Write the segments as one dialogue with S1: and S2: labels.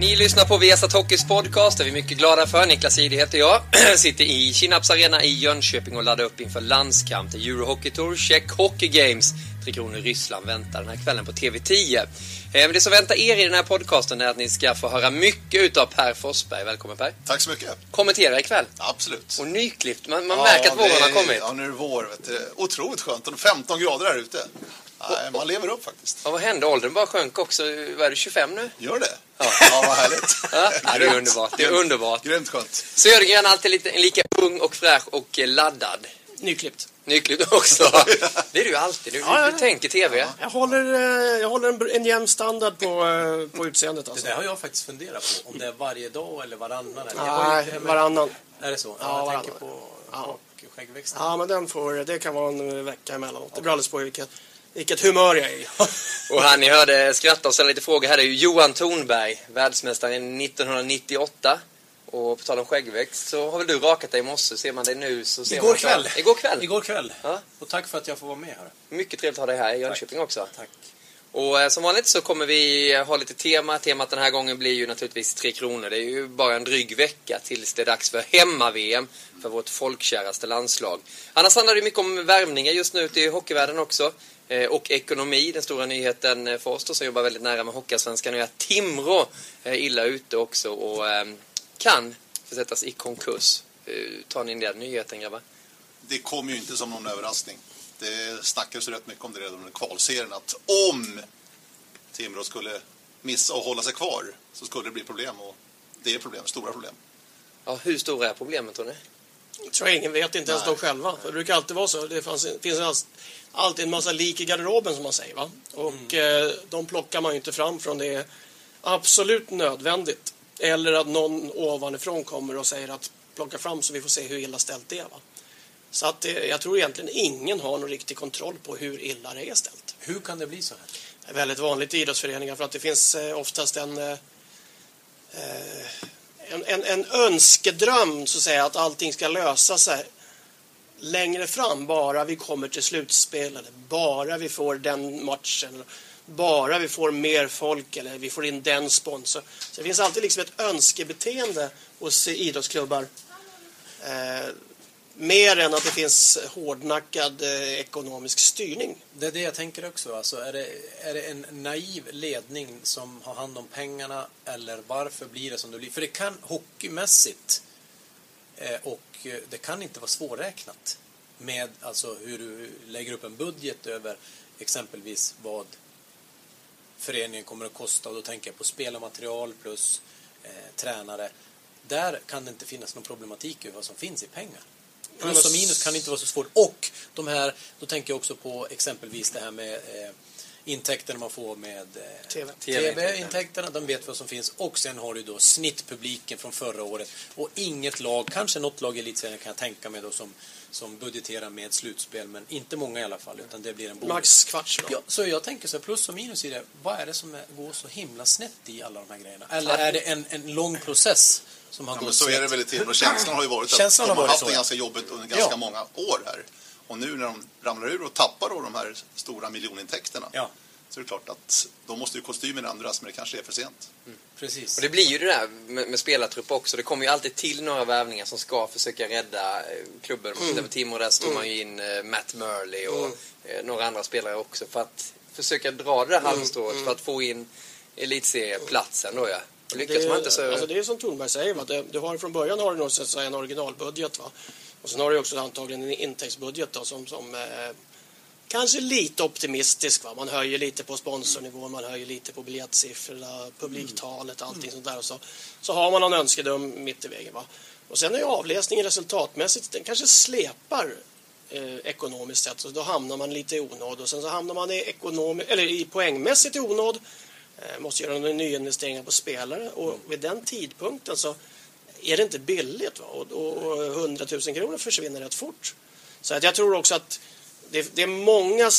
S1: Ni lyssnar på Viasat Hockeys podcast, det är vi mycket glada för. Niklas Jihde heter jag. Sitter i Kinnarps Arena i Jönköping och laddar upp inför landskamp till Eurohockey Tour, Czech Hockey Games. Tre Kronor i Ryssland väntar den här kvällen på TV10. Eh, Men det som väntar er i den här podcasten är att ni ska få höra mycket utav Per Forsberg. Välkommen Per.
S2: Tack så mycket.
S1: Kommentera ikväll.
S2: Absolut.
S1: Och nyklippt, man, man märker att våren har kommit.
S2: Ja, nu är det vår. Vet du. Otroligt skönt. Och 15 grader här ute. Nej, man lever upp faktiskt.
S1: Ja, vad hände? Åldern bara sjönk också. Är du, 25 nu?
S2: Gör det?
S1: Ja.
S2: Ja, vad härligt.
S1: Ja, det är underbart. Det är
S2: Grymt.
S1: underbart.
S2: Grymt skönt.
S1: Södergren alltid lite, lika ung och fräsch och laddad.
S3: Nyklippt.
S1: Nyklippt också. Det är du alltid. Du,
S3: Ja, ja.
S1: du tänker TV.
S3: Jag håller, eh, jag håller en, en jämn standard på, eh, på utseendet
S4: Det
S3: alltså.
S4: där har jag faktiskt funderat på. Om det är varje dag eller varannan. Eller.
S3: Nej,
S4: det
S3: varannan.
S4: Är det så?
S3: Ja,
S4: jag tänker
S3: varannan.
S4: på
S3: Ja.
S4: och skäggväxten.
S3: Ja, men den får, det kan vara en vecka emellanåt. Det beror alldeles på vilket, vilket humör jag är i.
S1: Och han ni hörde skratta och ställa lite frågor här det är ju Johan Thornberg, världsmästaren 1998. Och på tal om skäggväxt så har väl du rakat dig i morse. Ser man dig nu så ser
S4: Igår
S1: man
S4: kväll.
S1: Igår kväll.
S4: Igår kväll.
S1: Ja.
S4: Och tack för att jag får vara med här.
S1: Mycket trevligt att ha dig här i Jönköping också.
S4: Tack.
S1: Och eh, som vanligt så kommer vi ha lite tema. Temat den här gången blir ju naturligtvis Tre Kronor. Det är ju bara en dryg vecka tills det är dags för hemma-VM för vårt folkkäraste landslag. Annars handlar det mycket om värmningar just nu ute i hockeyvärlden också. Eh, och ekonomi, den stora nyheten eh, för oss då, som jobbar väldigt nära med Hockeyallsvenskan är att Timrå är illa ute också och ehm, kan försättas i konkurs. Tar ni den nyheten grabbar?
S2: Det kom ju inte som någon överraskning. Det snackades rätt mycket om det redan under kvalserien att om Timrå skulle missa och hålla sig kvar så skulle det bli problem. Och det är problem, stora problem.
S1: Ja, hur stora är problemet tror ni?
S3: Jag tror ingen vet, inte ens
S2: Nej.
S3: de själva. Det brukar alltid vara så. Det fanns, finns alltid en massa lik i garderoben som man säger. Va? Och eh, de plockar man ju inte fram från det är absolut nödvändigt. Eller att någon ovanifrån kommer och säger att plocka fram så vi får se hur illa ställt det är. Va? Så att det, jag tror egentligen ingen har någon riktig kontroll på hur illa det är ställt.
S4: Hur kan det bli så här?
S3: Det är väldigt vanligt i idrottsföreningar för att det finns eh, oftast en, eh, eh, en, en, en önskedröm så att säga att allting ska lösa sig längre fram bara vi kommer till slutspel eller bara vi får den matchen bara vi får mer folk eller vi får in den sponsor. Så det finns alltid liksom ett önskebeteende hos idrottsklubbar eh, mer än att det finns hårdnackad eh, ekonomisk styrning.
S4: Det är det jag tänker också. Alltså, är, det, är det en naiv ledning som har hand om pengarna eller varför blir det som det blir? För det kan hockeymässigt eh, och eh, det kan inte vara svårräknat med alltså, hur du lägger upp en budget över exempelvis vad föreningen kommer att kosta och då tänker jag på spelarmaterial plus eh, tränare. Där kan det inte finnas någon problematik över vad som finns i pengar. Plus och minus kan inte vara så svårt. Och de här, då tänker jag också på exempelvis det här med eh, intäkterna man får med eh,
S3: TV.
S4: TV-intäkterna. De vet vad som finns. Och sen har du då snittpubliken från förra året. Och inget lag, kanske något lag i elitserien kan jag tänka mig då som, som budgeterar med slutspel. Men inte många i alla fall, utan det blir en bonus.
S3: Max kvarts då.
S4: Ja, så jag tänker så här, plus och minus i det. Vad är det som är, går så himla snett i alla de här grejerna? Eller är det en, en lång process som har
S2: Ja,
S4: gått
S2: men så är det väl i Timrå. Känslan har ju varit att
S4: Känslan
S2: de
S4: har
S2: har haft
S4: så,
S2: det ganska jobbigt under ganska
S4: Ja.
S2: många år här. Och nu när de ramlar ur och tappar då de här stora miljonintäkterna
S4: Ja,
S2: så är det klart att då måste ju kostymen ändras, men det kanske är för sent.
S4: precis.
S1: Och det blir ju det där med, med spelartrupp också. Det kommer ju alltid till några värvningar som ska försöka rädda eh, klubben. Om man tittar på Timor där så tog man ju in eh, Matt Murley och eh, några andra spelare också för att försöka dra det där halmstrået för att få in elitserieplatsen då ja. Och lyckas
S3: det,
S1: man inte så...
S3: alltså det är som Thornberg säger, va? Det, du har, från början har du nog så en originalbudget. Va? Och sen har du också antagligen en intäktsbudget då, som, som eh, kanske lite optimistisk. Va? Man höjer lite på sponsornivån, man höjer lite på biljettsiffrorna, publiktalet, allting sånt där. Och så, så har man någon önskedröm mitt i vägen. Va? Och sen är ju avläsningen resultatmässigt, den kanske släpar eh, ekonomiskt sett. Så då hamnar man lite i onåd och sen så hamnar man i, ekonomi- eller i poängmässigt i onåd. Eh, måste göra några nyinvesteringar på spelare och vid den tidpunkten så är det inte billigt. Va? Och, och, och 100 000 kronor försvinner rätt fort. Så att jag tror också att det, det är många,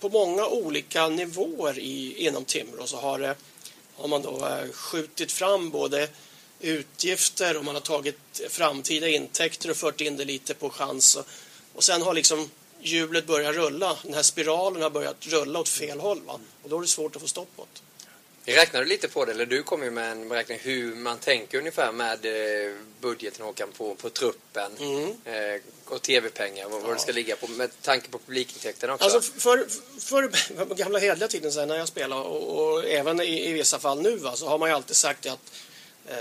S3: på många olika nivåer i, inom Timrå så har, det, har man då skjutit fram både utgifter och man har tagit framtida intäkter och fört in det lite på chans. Och, och sen har liksom hjulet börjat rulla. Den här spiralen har börjat rulla åt fel håll. Va? Och då är det svårt att få stopp på det.
S1: Räknar du lite på det, eller du kommer ju med en beräkning hur man tänker ungefär med eh, budgeten Håkan på, på truppen
S3: Mm.
S1: eh, och tv-pengar, vad, vad det ska ligga på med tanke på publikintäkterna också.
S3: Alltså för, för, för gamla hederliga tiden sen när jag spelade och, och även i, i vissa fall nu va, så har man ju alltid sagt att eh,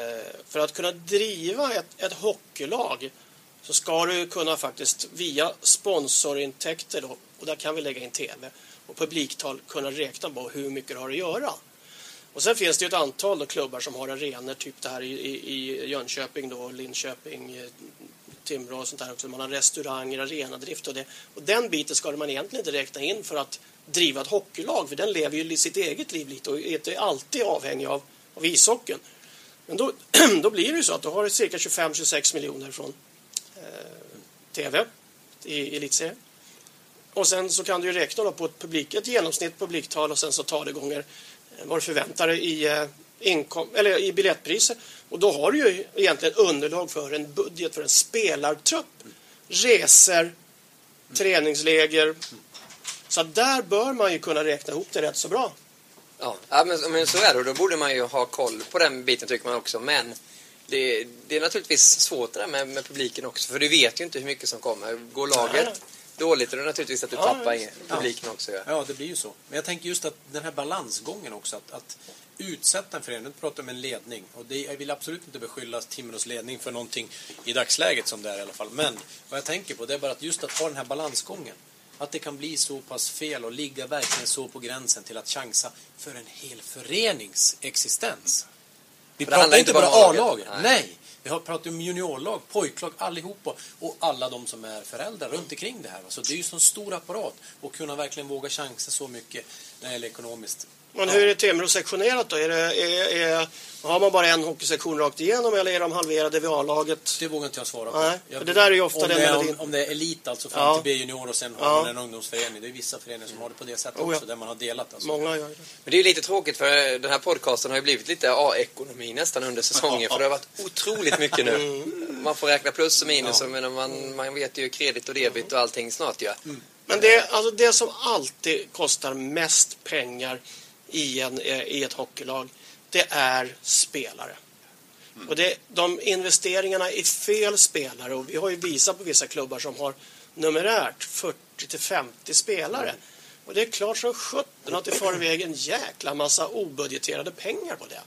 S3: för att kunna driva ett, ett hockeylag så ska du kunna faktiskt via sponsorintäkter då, och där kan vi lägga in tv och publiktal kunna räkna på hur mycket du har att göra. Och sen finns det ju ett antal då klubbar som har arenor, typ det här i, i, Jönköping då, Linköping, eh, Timrå och sånt där också. Man har restauranger, arenadrift och det. Och den biten ska man egentligen inte räkna in för att driva ett hockeylag, för den lever ju sitt eget liv lite och är inte alltid avhängig av, av ishockeyn. Men då, då blir det ju så att du har cirka 25-26 miljoner från eh, TV i elitserien. Och sen så kan du ju räkna då på ett, publik, ett genomsnitt publiktal och sen så tar det gånger vad du förväntar dig i, eh, inkom, eller i biljettpriser. Och då har du ju egentligen underlag för en budget för en spelartrupp. Resor, träningsläger. Så där bör man ju kunna räkna ihop det rätt så bra.
S1: Ja, men, men så är det då borde man ju ha koll på den biten tycker man också. Men det, det är naturligtvis svårt det där med, med publiken också för du vet ju inte hur mycket som kommer. Går laget. Dåligt är det naturligtvis att du
S3: Ja,
S1: tappar in publiken också. Ja.
S4: Ja, det blir ju så. Men jag tänker just att den här balansgången också, att, att utsätta en förening, nu pratar om en ledning, och det, jag vill absolut inte beskylla Timrås ledning för någonting i dagsläget som det är i alla fall, men vad jag tänker på det är bara att just att ha den här balansgången, att det kan bli så pass fel och ligga verkligen så på gränsen till att chansa för en hel förenings existens. Vi pratar inte bara A-laget.
S1: laget.
S4: Nej. Vi har pratat om juniorlag, pojklag, allihopa och alla de som är föräldrar runt omkring det här. Så det är ju en stor apparat att kunna verkligen våga chansa så mycket när det gäller ekonomiskt.
S3: Men hur är Timrå sektionerat då? Är det, är, är, har man bara en hockeysektion rakt igenom eller är de halverade vid A-laget?
S4: Det vågar inte jag svara på.
S3: Nej,
S4: jag,
S3: det där är ju ofta
S4: om
S3: den
S4: det är, om, om det är elit alltså fram
S3: Ja.
S4: till B-junior och sen har
S3: Ja.
S4: man en ungdomsförening. Det är vissa föreningar som har det på det sättet
S3: Oh, ja.
S4: också, där man har delat alltså.
S3: Många gör det.
S1: Men det är ju lite tråkigt för den här podcasten har ju blivit lite A-ekonomi nästan under säsongen för det har varit otroligt mycket nu.
S3: Mm.
S1: Man får räkna plus och minus och men man, man vet ju kredit och debit och allting snart ju.
S3: Men det, alltså det som alltid kostar mest pengar i, en, eh, i ett hockeylag, det är spelare. Och det, de investeringarna i fel spelare, och vi har ju visat på vissa klubbar som har numerärt 40 till 50 spelare. Och det är klart som sjutton att det far iväg en jäkla massa obudgeterade pengar på det.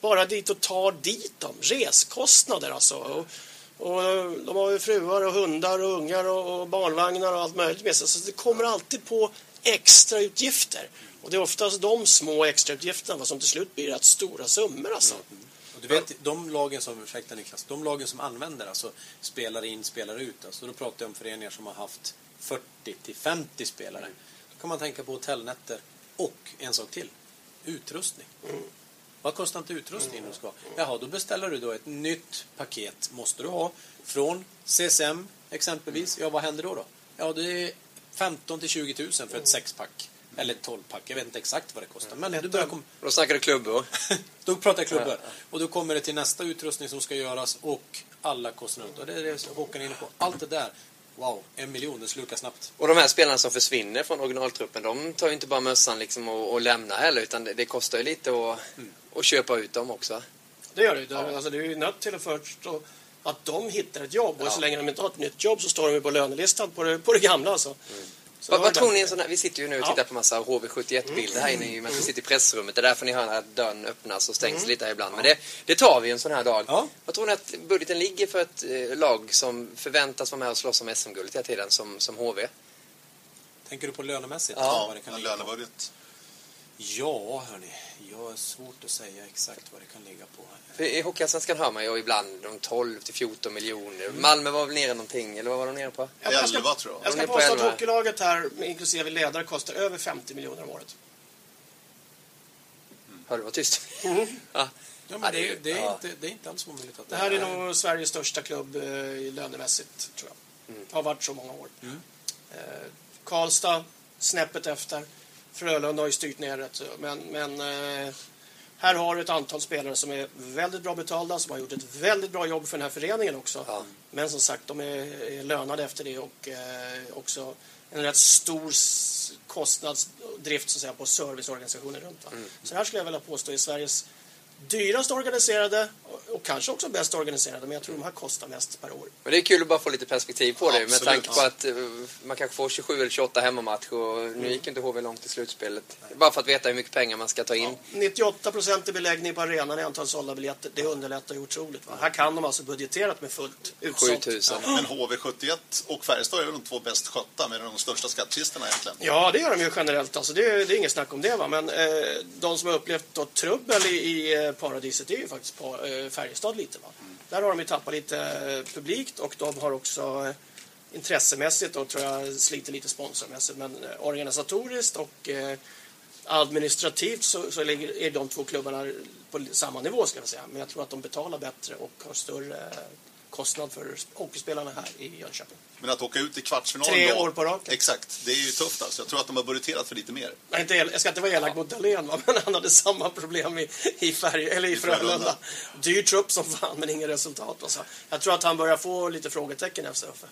S3: Bara dit och ta dit dem. Reskostnader alltså. Och, och de har ju fruar och hundar och ungar och, och barnvagnar och allt möjligt med sig. Så det kommer alltid på extra utgifter. Och det är oftast de små extrautgifterna som till slut blir rätt stora summor alltså.
S4: Och du vet, de lagen som, ursäkta Niklas, de lagen som använder alltså spelar in, spelar ut. Alltså, då pratar jag om föreningar som har haft 40 till 50 spelare. Då kan man tänka på hotellnätter och en sak till, utrustning. Vad kostar inte utrustningen du ska ha? Jaha, då beställer du då ett nytt paket, måste du ha, från CSM exempelvis. Ja, vad händer då? då? Ja, det är 15 till 20 000 för ett sexpack. Eller ett 12-pack, jag vet inte exakt vad det kostar. Men du börjar komma...
S1: Och då snackar du klubbor.
S4: Då pratar jag klubbor. Och då kommer det till nästa utrustning som ska göras och alla kostnader. Och det är det Håkan är inne på. Allt det där Wow, en miljon, det slukar snabbt.
S1: Och de här spelarna som försvinner från originaltruppen, de tar ju inte bara mössan liksom och, och lämnar heller, utan det, det kostar ju lite att, att köpa ut dem också.
S3: Det gör det ju. Alltså, det är ju nött till att först och- att de hittar ett jobb. Och så länge de inte har ett nytt jobb så står de ju på lönelistan på det, på det gamla. Alltså. Så
S1: Vad, vad tror ni en sån här, vi sitter ju nu och
S3: Ja.
S1: tittar på massa HV71-bilder här inne i men vi sitter i pressrummet. Det är därför ni hör att dörren öppnas och stängs lite här ibland. Men det, det tar vi en sån här dag.
S4: Ja.
S1: Vad tror ni att budgeten ligger för ett eh, lag som förväntas vara med och slåss om SM-guldet hela tiden som, som HV?
S4: Tänker du på lönemässigt?
S1: Ja,
S4: på?
S2: lönebudget.
S4: Ja, hörni. Jag har svårt att säga exakt vad det kan ligga på.
S1: För I Hockeyallsvenskan hör man ju ibland de 12 till 14 miljoner. Malmö var väl nere någonting, eller vad var de nere på?
S3: Jag, jag ska,
S2: 11 tror jag.
S3: jag ska påstå att
S1: 11.
S3: hockeylaget här, inklusive ledare, kostar över 50 miljoner om året.
S1: Hör du vad tyst? ja.
S4: Ja,
S1: Ja,
S4: men
S1: det är
S4: det, är, inte, det är inte alls omöjligt att
S3: Det här är nog Sveriges största klubb eh, lönemässigt, tror jag.
S1: Mm.
S3: Har varit så många år. Eh, Karlstad, snäppet efter. Frölunda har ju styrt ner så- Men, men eh, här har du ett antal spelare som är väldigt bra betalda, som har gjort ett väldigt bra jobb för den här föreningen också.
S1: Ja.
S3: Men som sagt, de är, lönade efter det och eh, också en rätt stor kostnadsdrift så att säga, på serviceorganisationer runt.
S1: Mm.
S3: Så det här skulle jag vilja påstå är Sveriges dyrast organiserade och, kanske också bäst organiserade, men jag tror de här kostar mest per år.
S1: Men det är kul att bara få lite perspektiv på det med
S2: Absolut.
S1: tanke på att eh, man kanske får 27 eller 28 hemmamatcher och nu gick inte HV långt i slutspelet. Bara för att veta hur mycket pengar man ska ta in.
S3: 98 procent i beläggning på arenan i antal sålda biljetter. Det underlättar ju otroligt. Va? Här kan de alltså budgeterat med fullt utsålt.
S1: 7000.
S2: Men HV71 och Färjestad är väl de två bäst skötta med de största skattkistorna egentligen.
S3: Ja, det gör de ju generellt. Alltså, det, är- det är inget snack om det. Va? Men eh, de som har upplevt då, trubbel i, i eh, Eh, paradiset är ju faktiskt på, eh, Färjestad lite. Va? Där har de ju tappat lite eh, publikt och de har också eh, intressemässigt och tror jag sliter lite sponsormässigt. Men eh, organisatoriskt och eh, administrativt så, så ligger, är de två klubbarna på samma nivå ska jag säga. Men jag tror att de betalar bättre och har större eh, kostnad för hockeyspelarna här i Jönköping.
S2: Men att åka ut i kvartsfinalen
S3: Tre år på raken.
S2: Exakt, det är ju tufft alltså. Jag tror att de har budgeterat för lite mer.
S3: Jag, är inte, jag ska inte vara elak mot Dahlén, men han hade samma problem i, i, färg, eller i Frölunda.
S2: Frölunda.
S3: Dyr trupp som fan, men inget resultat. Alltså. Jag tror att han börjar få lite frågetecken efter Uffe.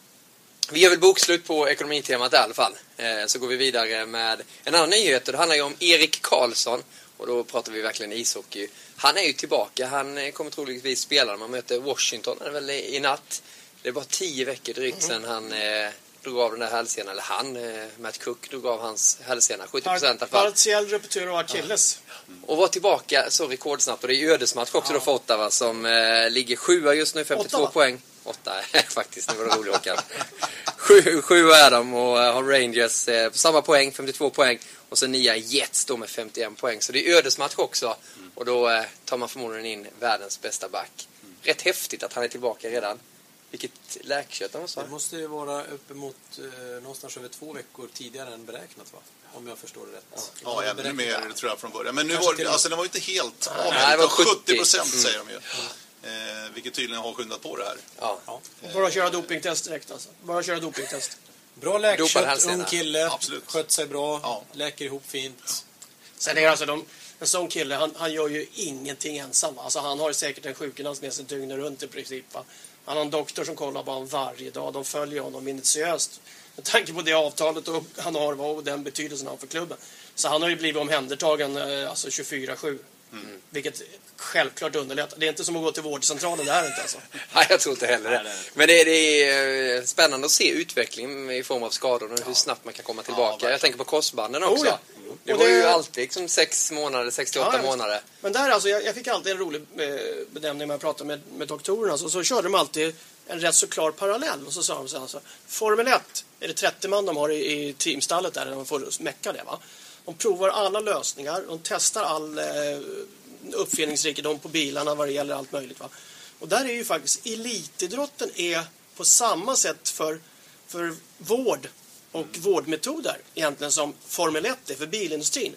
S1: Vi gör väl bokslut på ekonomitemat i alla fall. Eh, Så går vi vidare med en annan nyhet och det handlar ju om Erik Karlsson. Och då pratar vi verkligen ishockey. Han är ju tillbaka. Han eh, kommer troligtvis spela när man möter Washington är väl i natt. Det är bara tio veckor drygt sedan han eh, drog av den där hälsenan. Eller han, eh, Matt Cook, drog av hans hälsena. 70 procent i alla fall.
S3: Partiell ruptur och akilles.
S1: Och var tillbaka så rekordsnabbt. Och det är ju ödesmatch också då för Ottawa som eh, ligger sjua just nu, 52
S3: Ottawa?
S1: poäng. Åtta, faktiskt. Det var det roliga Håkan. Sju, sju är de och eh, har Rangers eh, på samma poäng, 52 poäng. Och sen nia Jets då med 51 poäng. Så det är ödesmatch också. Och då eh, tar man förmodligen in världens bästa back. Rätt häftigt att han är tillbaka redan. Vilket läkkött han måste
S4: Det
S1: ha.
S4: måste ju vara uppemot eh, någonstans över två veckor tidigare än beräknat va? Om jag förstår det rätt.
S2: Ja, ännu mer tror jag från början. Men nu
S4: Kanske
S2: var
S4: till
S2: det, alltså den var ju inte helt av
S1: Nej, det var
S2: utan
S1: 70.
S2: 70 procent
S1: Mm.
S2: säger de ju. Eh, vilket tydligen har skyndat på det här.
S1: Ja.
S4: Ja.
S3: Bara köra dopingtest direkt alltså. Bara köra dopingtest.
S4: Bra läkkött, ung kille,
S2: Absolut.
S4: skött sig bra,
S2: Ja.
S4: läker ihop fint.
S3: Sen är det alltså de, en sån kille, han, han gör ju ingenting ensam. va? Alltså han har säkert en sjukgymnast med sig dygnet runt i princip. Va? Han har en doktor som kollar på honom varje dag. De följer honom minutiöst. Med tanke på det avtalet och han har och den betydelsen han har för klubben. Så han har ju blivit omhändertagen eh, alltså 24-7. Vilket självklart underlättar. Det är inte som att gå till vårdcentralen, det här är inte alltså.
S1: Nej, jag tror inte heller det. Men det, det är eh, spännande att se utvecklingen i form av skador och hur snabbt man kan komma tillbaka.
S2: verkligen.
S1: jag tänker på korsbanden också.
S3: Oh, ja.
S1: Det
S3: Och
S1: var
S3: det-
S1: ju alltid liksom sex månader, 68
S3: Ja, ja, visst.
S1: månader.
S3: Men där alltså, jag, jag fick alltid en rolig eh, benämning när jag pratade med, med doktorerna. Så, så körde de alltid en rätt så klar parallell. Och så sa de så här, alltså, Formel 1, är det 30 man de har i, i teamstallet där, där de får mecka det va? De provar alla lösningar, de testar all eh, uppfinningsrikedom på bilarna vad det gäller allt möjligt va? Och där är ju faktiskt elitidrotten är på samma sätt för, för vård och vårdmetoder egentligen som Formel 1 är för bilindustrin.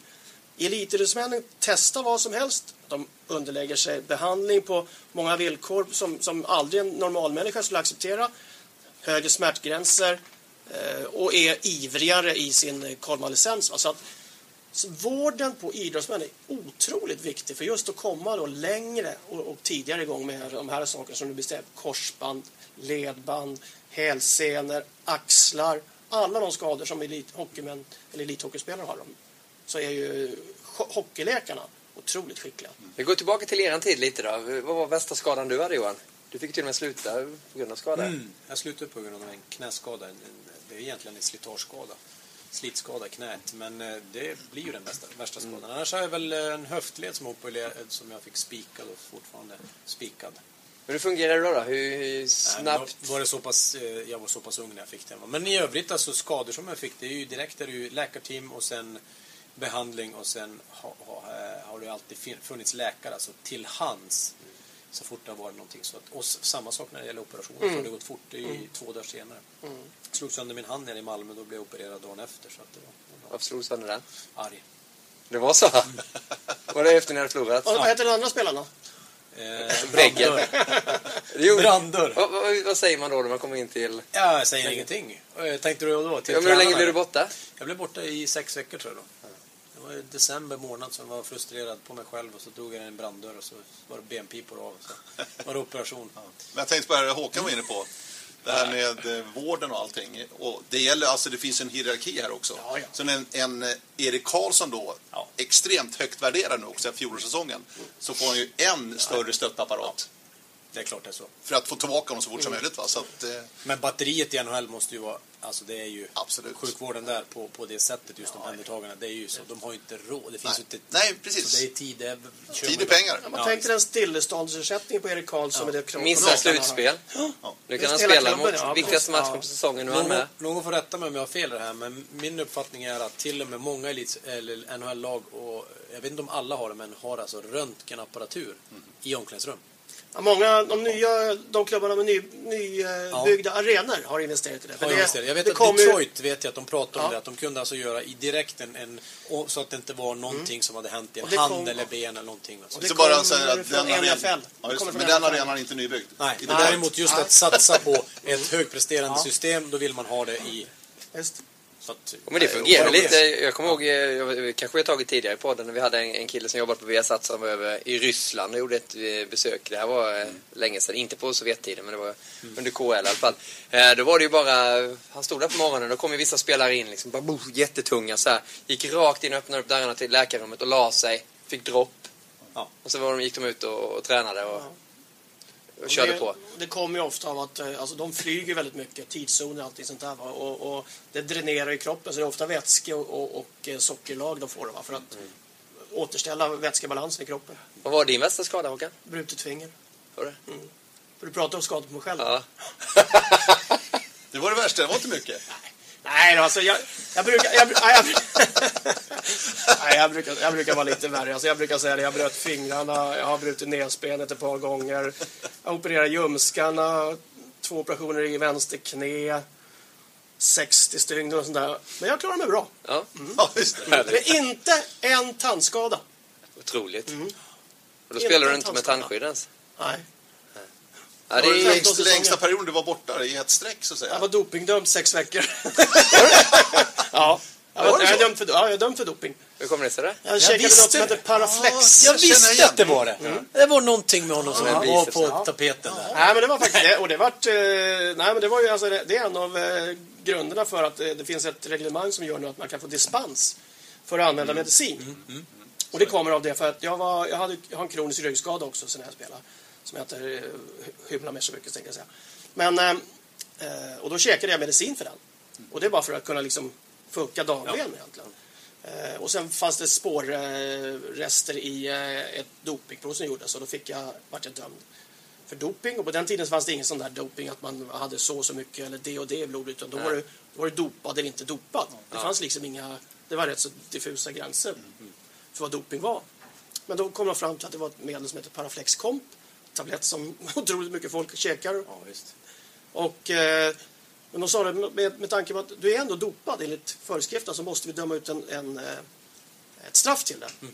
S3: Elitidrottsmännen testar vad som helst. De underlägger sig behandling på många villkor som, som aldrig en normalmänniska skulle acceptera. Högre smärtgränser eh, och är ivrigare i sin eh, konvalescens. va. Så att Så vården på idrottsmän är otroligt viktig för just att komma då längre och, och tidigare igång med de här sakerna som du beskrev. Korsband, ledband, hälsenor, axlar. Alla de skador som elithockeymän eller elithockeyspelare har. Så är ju ho- hockeyläkarna otroligt skickliga.
S1: Vi går tillbaka till eran tid lite då. Vad var värsta skadan du hade Johan? Du fick till och med sluta på grund av skada.
S4: Mm. Jag slutade på grund av en knäskada. Det är egentligen en slitageskada. Slitskada knät. Men eh, det blir ju den bästa, värsta skadan. Annars har jag väl eh, en höftled som, opererad, som jag fick spikad och fortfarande spikad.
S1: Men hur fungerar det då? då? Hur
S4: Nej,
S1: snabbt?
S4: då var det så pass, eh, jag var så pass ung när jag fick den. Men i övrigt alltså skador som jag fick, det är ju direkt är det ju läkarteam och sen behandling och sen ha, ha, eh, har det alltid funnits läkare alltså till hands så fort det har varit någonting. Så att, och samma sak när det gäller operationer, så har det gått fort. Det är ju två dagar senare. Slog sönder min hand nere i Malmö, då blev jag opererad dagen efter. Så att det var, det var
S1: Varför slog sönder den?
S4: arg.
S1: Det var så? Var det efter ni hade förlorat?
S3: Och, vad heter den andra spelaren då?
S4: Eh, Branddörr.
S1: Vad, vad, vad säger man då när man kommer in till...
S4: Ja, jag säger ingenting. Eh, Tänkte du då? Till
S1: Ja, men hur länge blev du borta?
S4: Jag blev borta i sex veckor tror jag då. Var i december månad som jag var frustrerad på mig själv och så drog jag en branddörr och så var det benpipor av. Så var det operation.
S2: Men jag tänkte på det Håkan var inne på. Det här med eh, vården och allting. Och det gäller, alltså det finns en hierarki här också.
S3: Ja, ja.
S2: Så en, en eh, Erik Karlsson då,
S4: Ja.
S2: extremt högt värderad nu också fjolårssäsongen, så får han ju en större stöttapparat.
S4: Det är klart det är så.
S2: För att få tillbaka honom så fort som möjligt. Va? Så att, eh,
S4: Men batteriet i NHL måste ju vara, alltså det är ju
S2: Absolut.
S4: sjukvården där på, på det sättet, just omhändertagandet, det är ju så. De har ju inte råd. Det finns
S2: Nej.
S4: ju inte...
S2: Nej,
S4: Så
S2: precis.
S4: det är tid, det är...
S2: Tid är pengar.
S3: Ja, man
S4: Ja,
S3: tänker en stilleståndsersättning på Erik Karlsson med det krav
S1: Minsta slutspel.
S2: Ja.
S1: Nu kan han spela
S3: klubben,
S1: mot
S3: ja,
S1: viktigaste matchen
S3: Ja.
S1: på säsongen. Nu
S4: Någon,
S1: med.
S4: någon får rätta mig om jag har fel i det här, men min uppfattning är att till och med många elit, eller NHL-lag, och jag vet inte om alla har det, men har alltså röntgenapparatur i omklädningsrum.
S3: Ja, många, de nya de klubbarna med nybyggda ny, byggda arenor har investerat i det. För det-.
S4: Jag vet
S3: det
S4: att
S3: kommer ju-
S4: Detroit vet jag att de pratade om
S3: Ja.
S4: det, att de kunde alltså göra i direkt en, en så att det inte var någonting som hade hänt i en hand
S3: kom-
S4: eller ben eller någonting. Alltså.
S3: Och det
S2: Så bara
S3: kommer
S2: säga att
S3: från
S2: den arenan, ja, just, men den arenan är inte nybyggd.
S4: Nej,
S2: Detroit.
S4: däremot just att satsa på ett högpresterande system, då vill man ha det i...
S3: Just.
S4: Att,
S1: Men det fungerar lite. Jag kommer ihåg, eh, jag, kanske jag tagit tidigare i podden, när vi hade en, en kille som jobbade på Viasat som var över i Ryssland och gjorde ett eh, besök. Det här var eh, länge sedan, inte på Sovjettiden, men det var under KL i alla fall. Eh, Då var det ju bara, han stod där på morgonen, då kom ju vissa spelare in liksom, bara, bo, jättetunga så här. Gick rakt in och öppnade upp dörrarna till läkarrummet och la sig, fick dropp.
S4: Ja.
S1: Och så var de, gick de ut och, och tränade och, och
S3: Och
S1: körde
S3: det,
S1: på.
S3: Det kommer ju ofta av att eh, alltså, de flyger väldigt mycket, tidszoner och allting sånt där. Va? Och, och det dränerar i kroppen så det är ofta vätske och, och, och eh, sockerlag de får va? för att
S1: Mm.
S3: återställa vätskebalansen i kroppen.
S1: Vad var din värsta skada Håkan?
S3: Brutet finger.
S1: Var det?
S3: För du pratar om skador på mig själv.
S1: Ja.
S2: Det var det värsta, det var inte mycket.
S3: Nej, då, alltså jag, jag brukar... Jag, nej, jag, nej, jag, brukar, jag brukar vara lite värre. Alltså, jag brukar säga det. Jag bröt fingrarna, jag har brutit näsbenet ett par gånger. Jag opererade ljumskarna, två operationer i vänster knä. 60 stygn och sånt där. Men jag klarar mig bra.
S1: ja.
S2: Ja, just det.
S3: Men inte en tandskada.
S1: Otroligt.
S3: Mm.
S1: Och då spelar du
S3: Inte
S1: med tandskydd ens?
S3: Nej.
S1: Ja,
S2: Det
S1: är,
S3: 15
S2: längsta, längsta perioden du var borta i ett streck så att säga.
S3: Jag var dopingdömd sex veckor. ja. Jag,
S2: Var
S3: jag, är dömd för, ja, jag är dömd för doping.
S1: hur kommer det sig det?
S3: Jag käkade något
S4: visste
S3: som heter
S4: det.
S3: Paraflex.
S4: Jag
S2: Jag
S4: visste att det var det. Det var någonting med honom som
S1: Ja,
S4: var på
S3: ja.
S4: tapeten där.
S3: Nej, men det var faktiskt det. Och det vart, eh, nej, men det var ju alltså, det, är en av eh, grunderna för att eh, det finns ett reglemang som gör nu att man kan få dispens för att använda medicin. Och det kommer av det för att jag, var, jag, hade, jag har en kronisk ryggskada också sen jag spelade. Som heter eh, hymla med så mycket tänkte jag säga. Men, eh, eh, och då käkade jag medicin för den. Och det är bara för att kunna liksom funka dagligen egentligen. Eh, och sen fanns det spårrester i ett dopingprov som gjordes och då fick jag, vart jag dömd för doping. Och på den tiden fanns det ingen sån där doping att man hade så och så mycket eller det och det i blodet. Utan då var, det, då var det dopad eller inte dopad. Det fanns liksom inga, det var rätt så diffusa gränser för vad doping var. Men då kom man fram till att det var ett medel som heter Paraflex Comp. Tablett som otroligt mycket folk käkar.
S4: Ja, visst.
S3: Och, eh, men de sa det med, med tanke på att du är ändå dopad enligt föreskrifterna så måste vi döma ut en, en, eh, ett straff till det.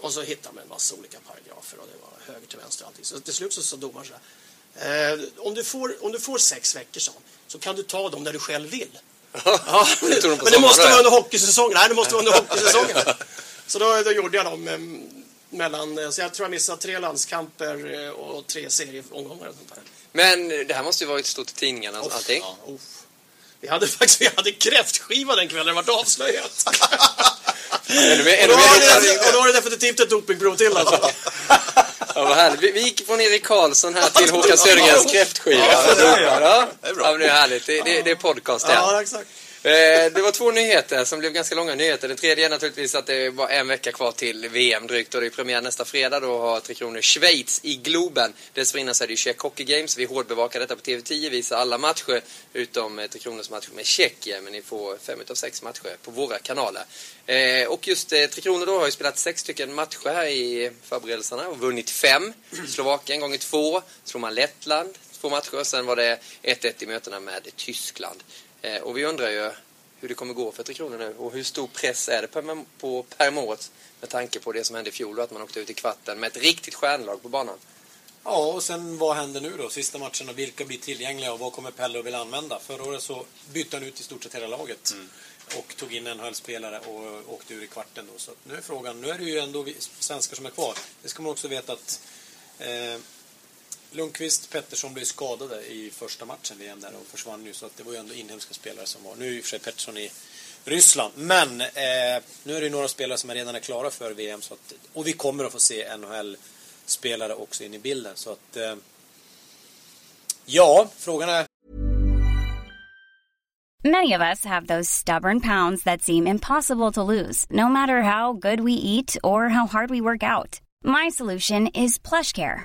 S3: Och så hittade man en massa olika paragrafer och det var höger till vänster och allting. Så till slut så sa domaren så här. Eh, om, du får, om du får sex veckor han, så kan du ta dem när du själv vill. Ja, men det måste vara under hockeysäsongen. Nej, det måste vara under hockeysäsongen. Så då, då gjorde jag dem eh, mellan, så jag tror jag missade tre landskamper eh, och tre serieomgångar. och sånt där.
S1: Men det här måste ju varit stort i tidningarna allting.
S3: Ja, uff. Vi hade faktiskt vi hade kräftskiva den kvällen, det vart avslöjat.
S1: Ännu mer,
S3: och, då det, och då var det definitivt ett dopingprov till alltså.
S1: Ja, vad härligt. Vi, vi gick från Erik Karlsson här till Håkan Södergrens kräftskiva.
S2: Ja. Det är bra.
S1: Ja, men det är härligt. Det, det, det är podcast det.
S3: Ja, exakt.
S1: Eh, det var två nyheter som blev ganska långa nyheter. Den tredje är naturligtvis att det var en vecka kvar till VM drygt och det är premiär nästa fredag. Då har Tre Kronor Schweiz i Globen. Dessförinnan så är det ju Czech Hockey Games. Vi hårdbevakar detta på TV10, visar alla matcher utom eh, Tre Kronors match med Tjeckien. Men ni får fem utav sex matcher på våra kanaler. Eh, och just Tre Kronor då har ju spelat sex stycken matcher här i förberedelserna och vunnit fem. Slovakien gånger två, slår man Lettland två matcher och sen var det 1-1 i mötena med Tyskland. Eh, Och vi undrar ju hur det kommer gå för Tre Kronor nu och hur stor press är det per, på, per måt med tanke på det som hände i fjol och att man åkte ut i kvarten med ett riktigt stjärnlag på banan.
S4: Ja, och sen vad händer nu då? Sista matcherna, vilka blir tillgängliga och vad kommer Pelle att vilja använda? Förra året så bytte han ut i stort sett hela laget och tog in en NHL-spelare och åkte ur i kvarten då. Så nu är frågan, nu är det ju ändå svenskar som är kvar. Det ska man också veta att eh, Lundqvist Pettersson blev skadade i första matchen VM där och försvann ju så att det var ju ändå inhemska spelare som var. Nu är ju i och för sig Pettersson i Ryssland. Men eh, nu är det ju några spelare som redan är klara för VM så att, och vi kommer att få se NHL-spelare också in i bilden så att eh, Ja, frågan är
S5: Many of us have those stubborn pounds that seem impossible to lose, no matter how good we eat or how hard we work out. My solution is PlushCare.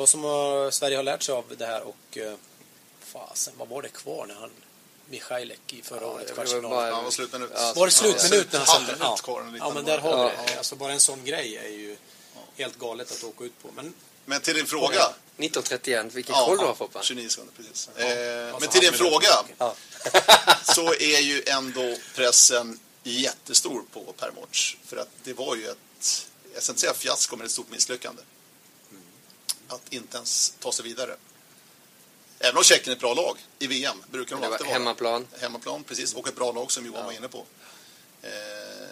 S4: vad som har, Sverige har lärt sig av det här och eh, fasen, vad var det kvar när han Michailek i förra året,
S1: det var
S4: kvartsfinal?
S1: bara-
S2: Ja, vad slutminut.
S1: Ja,
S4: Var det slutminut när han satte? Ja. ja, men där har vi det. Alltså bara en sån grej är ju helt galet att åka ut på. Men
S2: Men till din fråga.
S1: 1931, vilken koll du har Foppa.
S2: 29 sekunder, precis.
S4: Ja,
S2: Eh,
S4: alltså
S2: men till din fråga
S1: Ja.
S2: så är ju ändå pressen jättestor på Permoc. För att det var ju ett, jag ska inte säga fiasko, men ett stort misslyckande. Att inte ens ta sig vidare. Även om Tjeckien är ett bra lag i VM, brukar de
S1: Det var
S2: alltid vara.
S1: hemmaplan.
S2: Hemmaplan, precis. Och ett bra lag som Johan var inne på. Eh,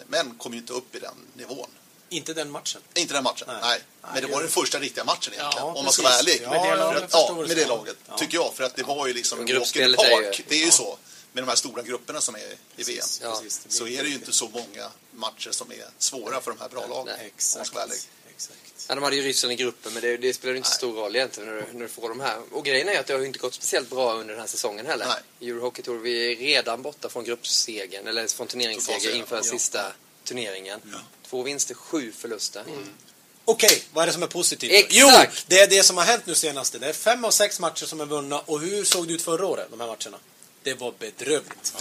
S2: men kom ju inte upp i den nivån.
S4: inte den matchen.
S2: Inte den matchen, nej.
S4: Nej.
S2: Men det var den första riktiga matchen egentligen,
S4: Ja,
S2: om man ska vara ärlig.
S4: Ja, Med det laget
S2: ja, med det laget,
S4: Ja.
S2: tycker jag. För att det var ju liksom
S1: Och
S2: en walk in the
S1: gruppspelet är ju-
S2: park. Det är ju så. Med de här stora grupperna som är i VM.
S1: Ja.
S4: Precis,
S2: Så är det ju
S4: inte
S2: inte så många matcher som är svåra för de här bra lagen.
S1: Nej,
S2: Om man ska vara ärlig.
S4: Exakt.
S1: Ja, de hade ju Ryssland i gruppen, men det, det spelar inte så stor roll egentligen när du, när du får de här. Och grejen är att det har inte gått speciellt bra under den här säsongen heller.
S2: Nej.
S1: Eurohockey Tour, vi är redan borta från gruppsegern, eller från turneringsseger inför
S2: ja.
S1: sista turneringen. Två vinster, sju förluster.
S4: Okej, vad är det som är positivt?
S1: Exakt.
S4: Jo, det är det som har hänt nu senaste. Det är fem av sex matcher som är vunna. Och hur såg det ut förra året, de här matcherna? Det var bedrövligt.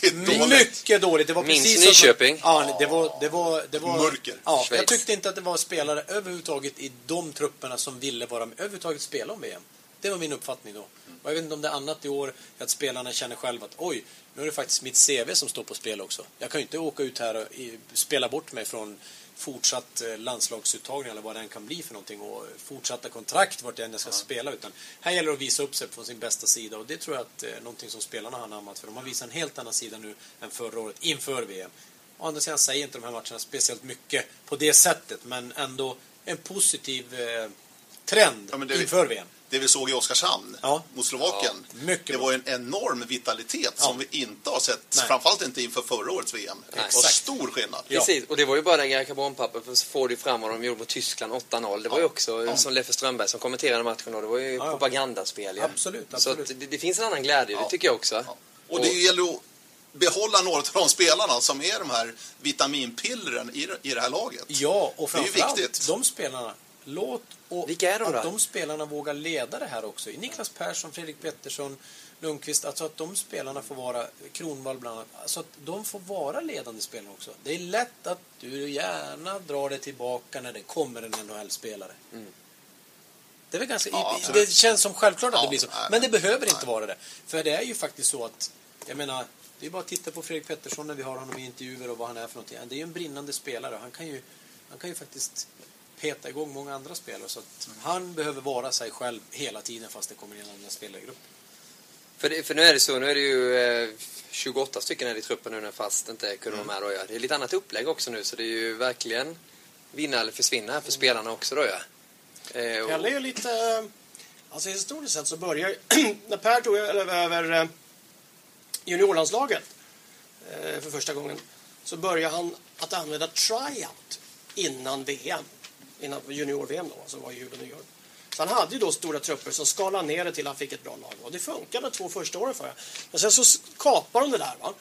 S2: Det är dåligt.
S4: Mycket dåligt. Det var
S1: Minns
S4: precis
S1: Nyköping?
S4: Som, ja, det var, det var, det var...
S2: Mörker.
S4: Ja,
S1: Schweiz.
S4: jag tyckte inte att det var spelare överhuvudtaget i de trupperna som ville vara med, överhuvudtaget spela om VM. Det var min uppfattning då. Och jag vet inte om det är annat i år, att spelarna känner själva att oj, nu är det faktiskt mitt CV som står på spel också. Jag kan ju inte åka ut här och spela bort mig från fortsatt eh, landslagsuttagning eller vad det än kan bli för någonting och fortsatta kontrakt vart jag än jag ska spela utan här gäller det att visa upp sig från sin bästa sida och det tror jag att eh, någonting som spelarna har anammat för de har visat en helt annan sida nu än förra året inför VM. Å andra sidan säger inte de här matcherna speciellt mycket på det sättet men ändå en positiv eh, trend
S2: Ja, det-
S4: inför VM.
S2: Det vi såg i Oskarshamn
S4: Ja.
S2: mot Slovakien,
S4: mycket
S2: det var en enorm vitalitet som vi inte har sett,
S4: Nej.
S2: framförallt inte inför förra årets VM. Det var
S4: Exakt.
S2: stor skillnad.
S4: Ja.
S1: Precis, och det var ju bara den karbonpapper för så får du fram vad de gjorde mot Tyskland 8-0. Det var ju också som Leffe Strömberg som kommenterade matchen då. Det var ju
S4: ja.
S1: propagandaspel.
S4: Absolut,
S1: Så
S4: absolut.
S1: att det, det finns en annan glädje, det tycker jag också.
S2: Ja. Och det gäller att behålla några av de spelarna som är de här vitaminpillren i, det- i det här laget.
S4: Ja, och
S2: Det är ju
S4: framförallt
S2: viktigt.
S4: de spelarna. Låt och
S1: Vilka är de
S4: att
S1: då?
S4: de spelarna vågar leda det här också. Niklas Persson, Fredrik Pettersson, Lundqvist. Alltså att de spelarna får vara, Kronwall bland annat. Alltså att de får vara ledande spelare också. Det är lätt att du gärna drar dig tillbaka när det kommer en NHL-spelare. Det är väl ganska,
S2: Ja,
S4: det känns som självklart att
S2: Ja,
S4: det blir så. Men det behöver inte vara det. För det är ju faktiskt så att, jag menar, det är bara att titta på Fredrik Pettersson när vi har honom i intervjuer och vad han är för någonting. Det är ju en brinnande spelare. Han kan ju, han kan ju faktiskt peta igång många andra spelare. Så att han behöver vara sig själv hela tiden fast det kommer in andra spelare i gruppen.
S1: För, det, för nu är det så, nu är det ju eh, 28 stycken här i truppen nu när fast inte kunde vara med då ja. Det är lite annat upplägg också nu så det är ju verkligen vinna eller försvinna här för spelarna också då ja. Eh, och-
S3: Pelle är ju lite... Alltså historiskt sett så börjar när Per tog över eh, juniorlandslaget eh, för första gången så började han att använda tryout innan VM. Innan junior-VM då, som var i Huben och nyår. Så han hade ju då stora trupper som skalade ner det till att han fick ett bra lag. Och det funkade de två första åren för jag. Men sen så kapade de det där. Va?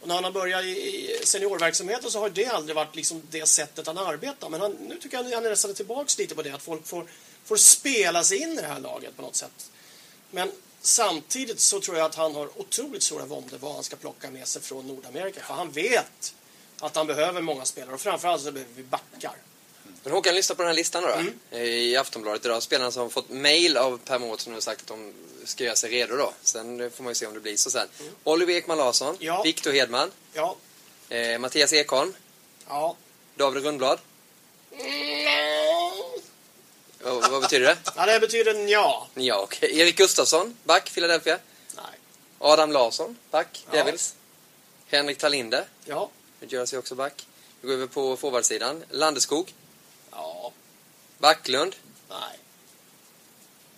S3: Och när han har börjat i seniorverksamheten så har det aldrig varit liksom det sättet han arbetar. Men han, nu tycker jag han är nästan tillbaka lite på det. Att folk får, får spela sig in i det här laget på något sätt. Men samtidigt så tror jag att han har otroligt stora våndor vad han ska plocka med sig från Nordamerika. För han vet att han behöver många spelare och framförallt så behöver vi backar.
S1: Men Håkan, lyssna på den här listan då.
S3: Mm.
S1: I Aftonbladet idag. Spelarna som har fått mail av Per Mårtsson som har sagt att de ska göra sig redo då. Sen får man ju se om det blir så sen. Oliver Ekman Larsson,
S3: Mm. Ja.
S1: Viktor Hedman,
S3: Ja,
S1: eh, Mattias Ekholm,
S3: ja.
S1: David Rundblad. Och, vad betyder det?
S3: Ja, det betyder ja.
S1: Ja, okej. Erik Gustafsson, back, Philadelphia.
S3: Nej.
S1: Adam Larsson, back,
S3: Ja.
S1: Devils. Henrik Talinde,
S3: Ja.
S1: Jersey också back. Vi går över på forwardsidan. Landeskog,
S3: Ja.
S1: Backlund,
S3: Nej.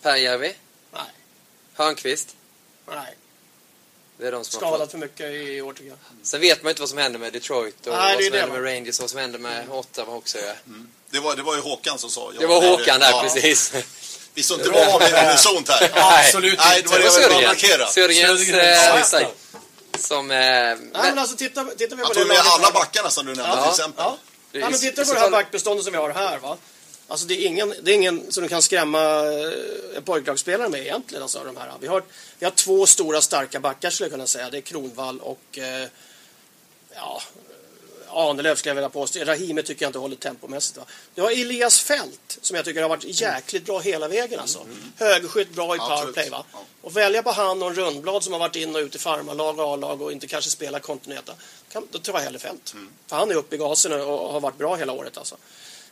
S1: Perjärvi,
S3: Nej.
S1: Hörnqvist.
S3: Nej.
S1: Det är de som har
S3: Skadat
S1: fått.
S3: för mycket i år tycker jag.
S1: Sen vet man inte vad som händer med Detroit och
S3: Nej,
S1: vad som händer med Rangers och vad som händer med Ottawa också. Ja.
S2: Det var, det var ju Håkan som sa.
S1: Det var Håkan där,
S2: Ja,
S1: precis.
S2: Vi står inte bakom det unisont här.
S4: Absolut
S2: Nej, det var det jag ville markera.
S1: Södergrens
S4: Södergren.
S1: eh. Som... Eh,
S3: Nej,
S1: men,
S3: alltså titta, titta vi på
S2: Han tog med alla
S3: här.
S2: backarna som du nämnde
S3: Ja.
S2: till exempel.
S3: Ja. Ja, men titta på det här backbeståndet som vi har här. Va? Alltså det är ingen, det är ingen som du kan skrämma eh, en pojklagsspelare med egentligen. Alltså, de här. Vi, har, vi har två stora starka backar skulle jag kunna säga. Det är Kronvall och eh, ja, Ahnelöv skulle jag vilja påstå. Rahimi tycker jag inte håller tempomässigt. Va? Du har Elias Fält som jag tycker har varit jäkligt bra hela vägen. Alltså. Högerskytt, bra i powerplay. Va? Och välja på han och en Rundblad som har varit in och ut i farmarlag och A-lag och inte kanske spelar kontinuerligt. Då tror jag hellre Fält. För han är uppe i gasen och har varit bra hela året. Alltså.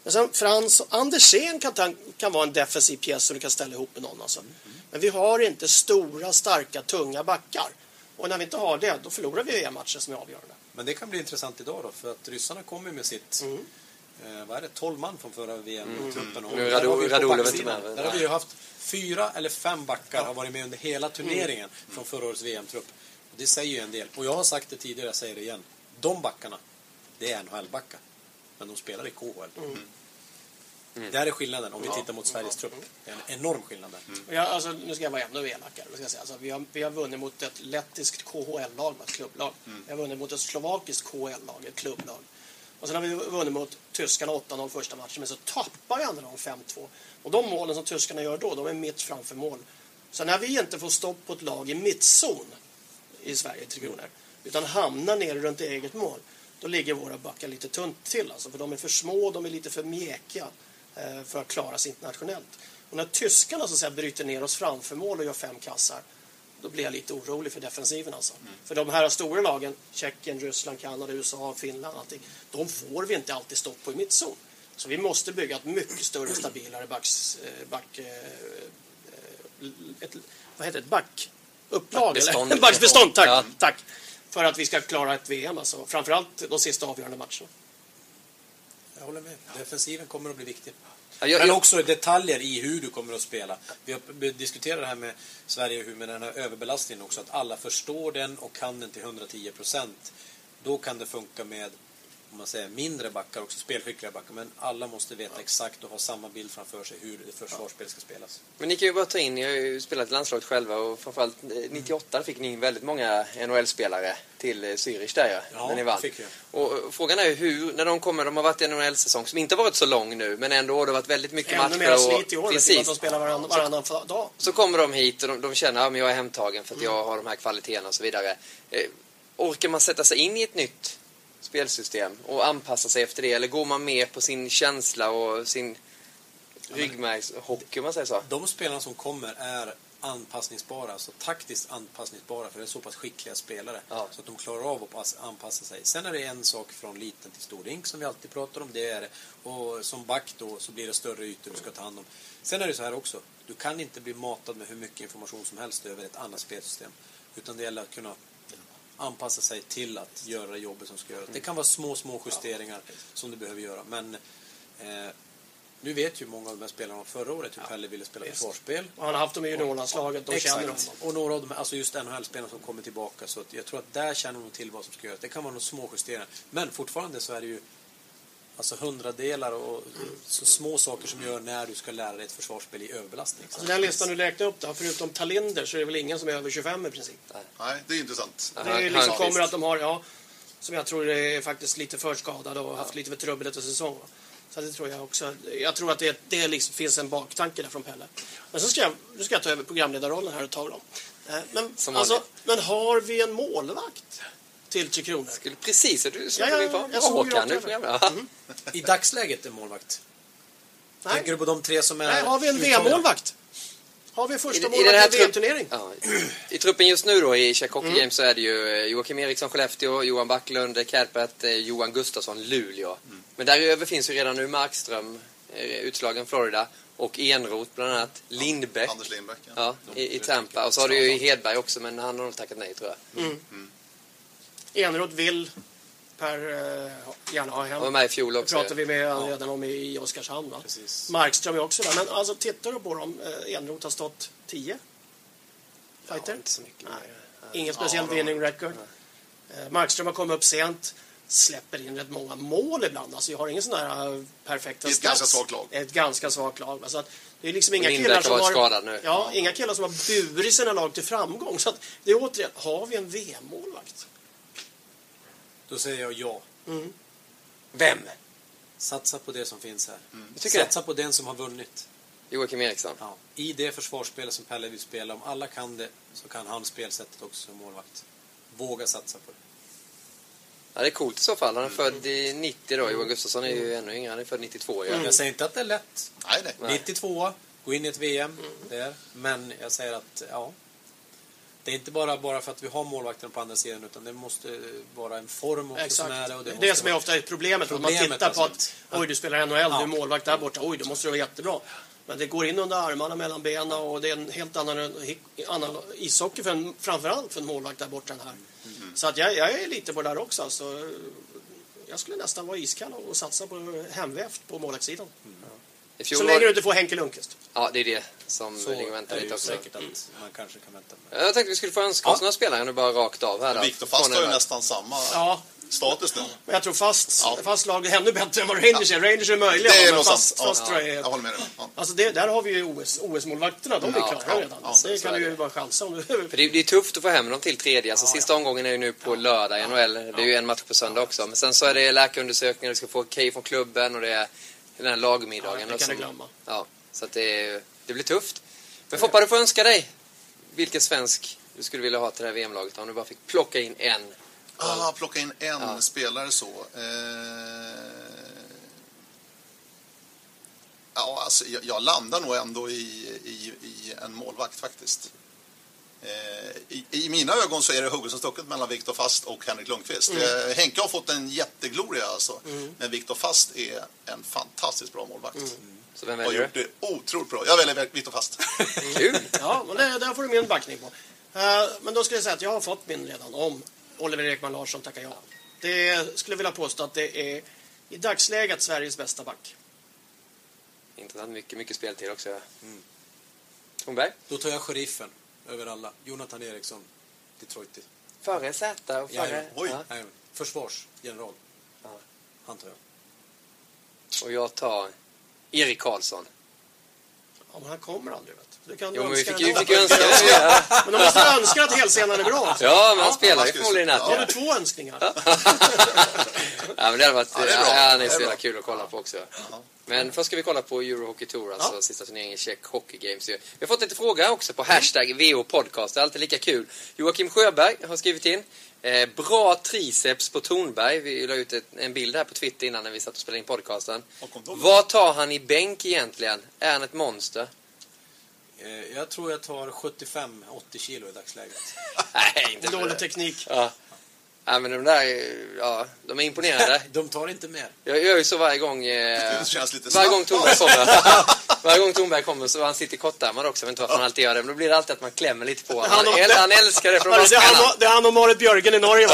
S3: Men sen Frans och Andersén kan, kan vara en defensiv pjäs som du kan ställa ihop med någon. Alltså. Men vi har inte stora, starka, tunga backar. Och när vi inte har det, då förlorar vi EM-matcher som är avgörande.
S4: Men det kan bli intressant idag då, för att ryssarna kommer med sitt,
S3: Mm.
S4: eh, vad är det, 12 man från förra VM-truppen. På
S1: Radulov
S4: backsidan,
S1: inte med.
S4: Där har vi ju haft fyra eller fem backar har varit med under hela turneringen
S1: Mm.
S4: från förra årets VM-trupp. Och Det säger ju en del. Och jag har sagt det tidigare, jag säger det igen. De backarna, det är NHL-backar. Men de spelar i KHL.
S1: Mm.
S4: Där är skillnaden om vi tittar mot Sveriges trupp. Det är en enorm skillnad där.
S1: Mm.
S3: Jag, alltså, nu ska jag vara ännu elakare. Ska jag säga. Alltså, vi, har, vi har vunnit mot ett lettiskt KHL-lag, ett klubblag. Vi har vunnit mot ett slovakiskt KHL-lag, ett klubblag. Och sen har vi vunnit mot tyskarna 8-0 första matchen, men så tappar vi andra gången 5-2. Och de målen som tyskarna gör då, de är mitt framför mål. Så när vi inte får stopp på ett lag i mittzon i Sverige, Tre Kronor, utan hamnar nere runt eget mål, då ligger våra backar lite tunt till. Alltså, för de är för små, de är lite för mjäkiga för att klara sig internationellt. Och när tyskarna så att säga, bryter ner oss framför mål och gör fem kassar, då blir jag lite orolig för defensiven. Alltså. För de här stora lagen, Tjeckien, Ryssland, Kanada, USA, Finland, allting, de får vi inte alltid stopp på i mittzon. Så vi måste bygga ett mycket större, stabilare backs, eh, back, eh, eh, ett, vad heter det, ett backupplag?
S1: Backbestånd.
S3: Eller? Backbestånd, tack,
S1: Ja.
S3: tack! För att vi ska klara ett VM, alltså. framförallt de sista avgörande matcherna.
S4: Jag håller med. Defensiven kommer att bli viktig.
S1: Ja, jag-
S4: Men
S1: jag-
S4: också detaljer i hur du kommer att spela. Vi har diskuterat det här med Sverige hur med den här överbelastningen också. Att alla förstår den och kan den till 110 procent. Då kan det funka med om man säger mindre backar, också spelskickliga backar. Men alla måste veta exakt och ha samma bild framför sig hur det försvarsspel ska spelas.
S1: Men ni kan ju bara ta in, ni har ju spelat i landslaget själva och framförallt eh, 98 fick ni in väldigt många NHL-spelare till eh, Zürich där ja,
S4: Ja,
S1: när ni vann.
S4: det fick vi.
S1: Och eh, frågan är ju hur, när de kommer, de har varit i en NHL-säsong som inte har varit så lång nu, men ändå, det har varit väldigt mycket
S3: Ännu
S1: matcher.
S3: mer slit i år.
S1: precis.
S3: Att de spelar varann, varannan dag.
S1: Så kommer de hit och de, de känner att jag är hemtagen för att
S3: Mm.
S1: jag har de här kvaliteterna och så vidare. Eh, orkar man sätta sig in i ett nytt spelsystem och anpassa sig efter det? Eller går man mer på sin känsla och sin ryggmärgshockey om man säger så?
S4: De spelarna som kommer är anpassningsbara, alltså taktiskt anpassningsbara för det är så pass skickliga spelare
S1: Ja.
S4: så att de klarar av att pass, anpassa sig. Sen är det en sak från liten till stor rink som vi alltid pratar om, det är. Och som back då så blir det större ytor du ska ta hand om. Sen är det så här också, du kan inte bli matad med hur mycket information som helst över ett annat spelsystem. Utan det gäller att kunna anpassa sig till att göra det jobbet som ska göras. Det kan vara små, små justeringar som du behöver göra. Men eh, nu vet ju många av de här spelarna förra året hur Pelle ville spela försvarsspel.
S3: Och han har haft dem i juniorlandslaget. De känner dem.
S4: Exakt. Och några av dem, alltså just NHL-spelarna som kommer tillbaka. Så att jag tror att där känner de till vad som ska göras. Det kan vara några små justeringar. Men fortfarande så är det ju alltså hundradelar och så små saker som gör när du ska lära dig ett försvarsspel i överbelastning.
S3: Alltså den listan du räknade upp då, förutom Talinder så är det väl ingen som är över 25 i princip.
S2: Nej, det är intressant.
S3: Det är liksom kommer att de har, ja, som jag tror är faktiskt lite för skadade och haft lite för trubbigt efter säsong. Så det tror jag också. Jag tror att det, det liksom finns en baktanke där från Pelle. Men så ska jag, nu ska jag ta över programledarrollen här ett tag då. Eh, Men, alltså, men har vi en målvakt till Tre Kronor?
S1: Skulle precis, du
S3: Ja,
S1: skulle
S3: ja,
S1: vi på.
S3: jag såg
S1: Håkan, du ja.
S4: I dagsläget en målvakt. Tänker
S3: Nej.
S4: du på de tre som är...
S3: Nej, har vi en? VM-målvakt? Har vi första målvakt i
S1: trupp,
S3: VM-turnering?
S1: ja, i, I truppen just nu då i Czech Hockey
S3: Mm.
S1: Games så är det ju eh, Joakim Eriksson, Skellefteå, Johan Backlund, Kärpät, eh, Johan Gustafsson, Luleå.
S3: Mm.
S1: Men däröver finns ju redan nu Markström, eh, utslagen Florida, och Enroth bland annat, Lindbäck.
S2: Anders Lindbäck. Ja.
S1: Ja, i, i Tampa. Och så har du ju Hedberg också, men han har nog tackat nej tror jag.
S3: Eneroth vill Per eh, gärna ha hem.
S1: Han var med i fjol
S3: Det
S1: också.
S3: pratade vi med han redan om i Oskarshamn. Va?
S4: Precis.
S3: Markström är också där. Men alltså tittar du på dem, eh, Eneroth har stått 10 fighter.
S1: inte så mycket
S3: Nej. Ingen speciell winning record. Eh, Markström har kommit upp sent. Släpper in rätt många mål ibland. Alltså jag har ingen sån här perfekta
S2: Det är ett
S3: stats.
S2: ganska svagt lag.
S3: Ett ganska svagt lag. va. Så att det är liksom inga
S1: Lindbäck
S3: killar som har...
S1: skadad nu.
S3: Ja, inga killar som har burit sina lag till framgång. Så att det är återigen, har vi en VM-målvakt?
S4: Då säger jag ja.
S1: Vem?
S4: Satsa på det som finns här.
S1: tycker
S4: Satsa på den som har vunnit.
S1: Joakim Eriksson.
S4: Ja. I det försvarsspelet som Pelle vill spela, om alla kan det, så kan han spelsättet också som målvakt. Våga satsa på det.
S1: Ja, det är coolt i så fall. Han är född i 90 då. Johan Gustafsson är ju ännu yngre. Han är född 92. Ja.
S4: Jag säger inte att det är lätt.
S2: Nej, nej.
S4: 92, gå in i ett VM där. Men jag säger att, ja. Det är inte bara, bara för att vi har målvakten på andra sidan utan det måste vara en form också som är det. Och
S3: det
S4: det,
S3: som är ofta är problemet. Att man
S4: Problemet,
S3: tittar på
S4: alltså.
S3: att oj, du spelar NHL, du
S4: Ja.
S3: är målvakt där borta. Oj, då måste du vara jättebra. Men det går in under armarna, mellan benen och det är en helt annan, annan ishockey för en, framförallt för en målvakt där borta än här.
S4: Mm.
S3: Så att jag, jag är lite på det där också. Alltså, jag skulle nästan vara iskall och satsa på hemvävt på målvaktssidan.
S1: Fjol
S3: Så länge du inte får Henke Lundqvist.
S1: Ja, det är det som
S4: Så
S1: ligger och väntar lite också.
S4: säkert att man kanske kan vänta med.
S1: Jag tänkte vi skulle få önska oss några spelare nu bara rakt av här.
S2: Viktor Fast har ju nästan samma
S3: Ja,
S2: status nu.
S3: men jag tror fast,
S2: Ja.
S3: fast lag är ännu bättre än vad Rangers är. Rangers är möjliga,
S2: Det är
S3: men fast, fast
S2: Ja,
S3: tror jag är
S2: jag håller med dig. Ja.
S3: Alltså det, där har vi ju OS, OS-målvakterna, de är
S1: Ja,
S3: klara
S1: ja,
S3: redan.
S2: ja,
S3: det
S1: så
S3: kan
S1: är
S3: du ju bara chansa om.
S1: För det, det är tufft att få hem dem till tredje. Alltså, sista omgången är ju nu på lördag i NHL. Det är ju en match på söndag också. Men sen så är det läkarundersökningar, du ska få okej från klubben och det är den här lagmiddagen.
S3: Ja, det
S1: och
S3: kan du
S1: som-
S3: glömma.
S1: Ja, så att det, det blir tufft. Men Foppa, du får önska dig vilken svensk du skulle vilja ha till det här VM-laget om du bara fick plocka in en.
S2: Ah, plocka in en
S1: Ja.
S2: spelare så. Eh... Ja, alltså, jag, jag landar nog ändå i, i, i en målvakt faktiskt. Eh, i, I mina ögon så är det hugget som stucket mellan Viktor Fast och Henrik Lundqvist. Eh, Henke har fått en jättegloria alltså. Men Viktor Fast är en fantastiskt bra målvakt.
S1: Så vem
S2: Har
S1: väljer
S2: gjort det otroligt bra. Jag väljer Viktor Fast.
S1: du? Kul!
S3: Ja, men det, där får du min backning på. Eh, men då skulle jag säga att jag har fått min redan om Oliver Ekman Larsson tackar ja. Det skulle jag vilja påstå att det är i dagsläget Sveriges bästa back.
S1: Intressant. Mycket, mycket speltid också. Mm.
S4: Då tar jag sheriffen över alla. Jonathan Eriksson, Detroit.
S1: Före Z och före...
S4: Jajamän.
S2: Oj.
S1: Ja.
S4: Försvarsgeneral.
S1: Ja.
S4: Han tar jag.
S1: Och jag tar Erik Karlsson.
S3: Ja, men han kommer aldrig, vet du. Du kan
S1: Jo, men vi fick
S3: dag.
S1: fick önska det.
S3: Men då måste du önska att helscenen är bra. Alltså.
S1: Ja, men han spelar ju förmodligen natt.
S3: Då har du två önskningar.
S1: Ja, men det hade varit...
S2: Ja, det är bra.
S1: Ja, han är
S2: Det är
S1: så jävla
S2: bra.
S1: kul att kolla på också. Men först ska vi kolla på Eurohockey Tour, alltså sista turneringen i Czech Hockey Games. Vi har fått lite frågor också på hashtag VO Podcast. Det är alltid lika kul. Joakim Sjöberg har skrivit in. Eh, bra triceps på Tornberg. Vi la ut ett, en bild här på Twitter innan när vi satt och spelade in podcasten. Vad tar han i bänk egentligen? Är han ett monster?
S4: Eh, Jag tror jag tar 75-80 kilo i dagsläget.
S1: Nej, inte.
S3: Dålig teknik.
S1: Ja. Ja, men de där, ja, de är imponerande.
S4: De tar inte mer.
S1: Jag gör ju så varje gång... Eh,
S2: Det känns lite
S1: varje gång
S2: snabbt.
S1: Tornberg kommer. varje gång Tornberg kommer så han sitter kortärmad också. Jag vet inte varför han alltid gör det. Men då blir det alltid att man klämmer lite på honom. Han,
S3: Han-
S1: äl- han älskar det att
S3: Det är han, och- det är han och Marit Björgen i Norge.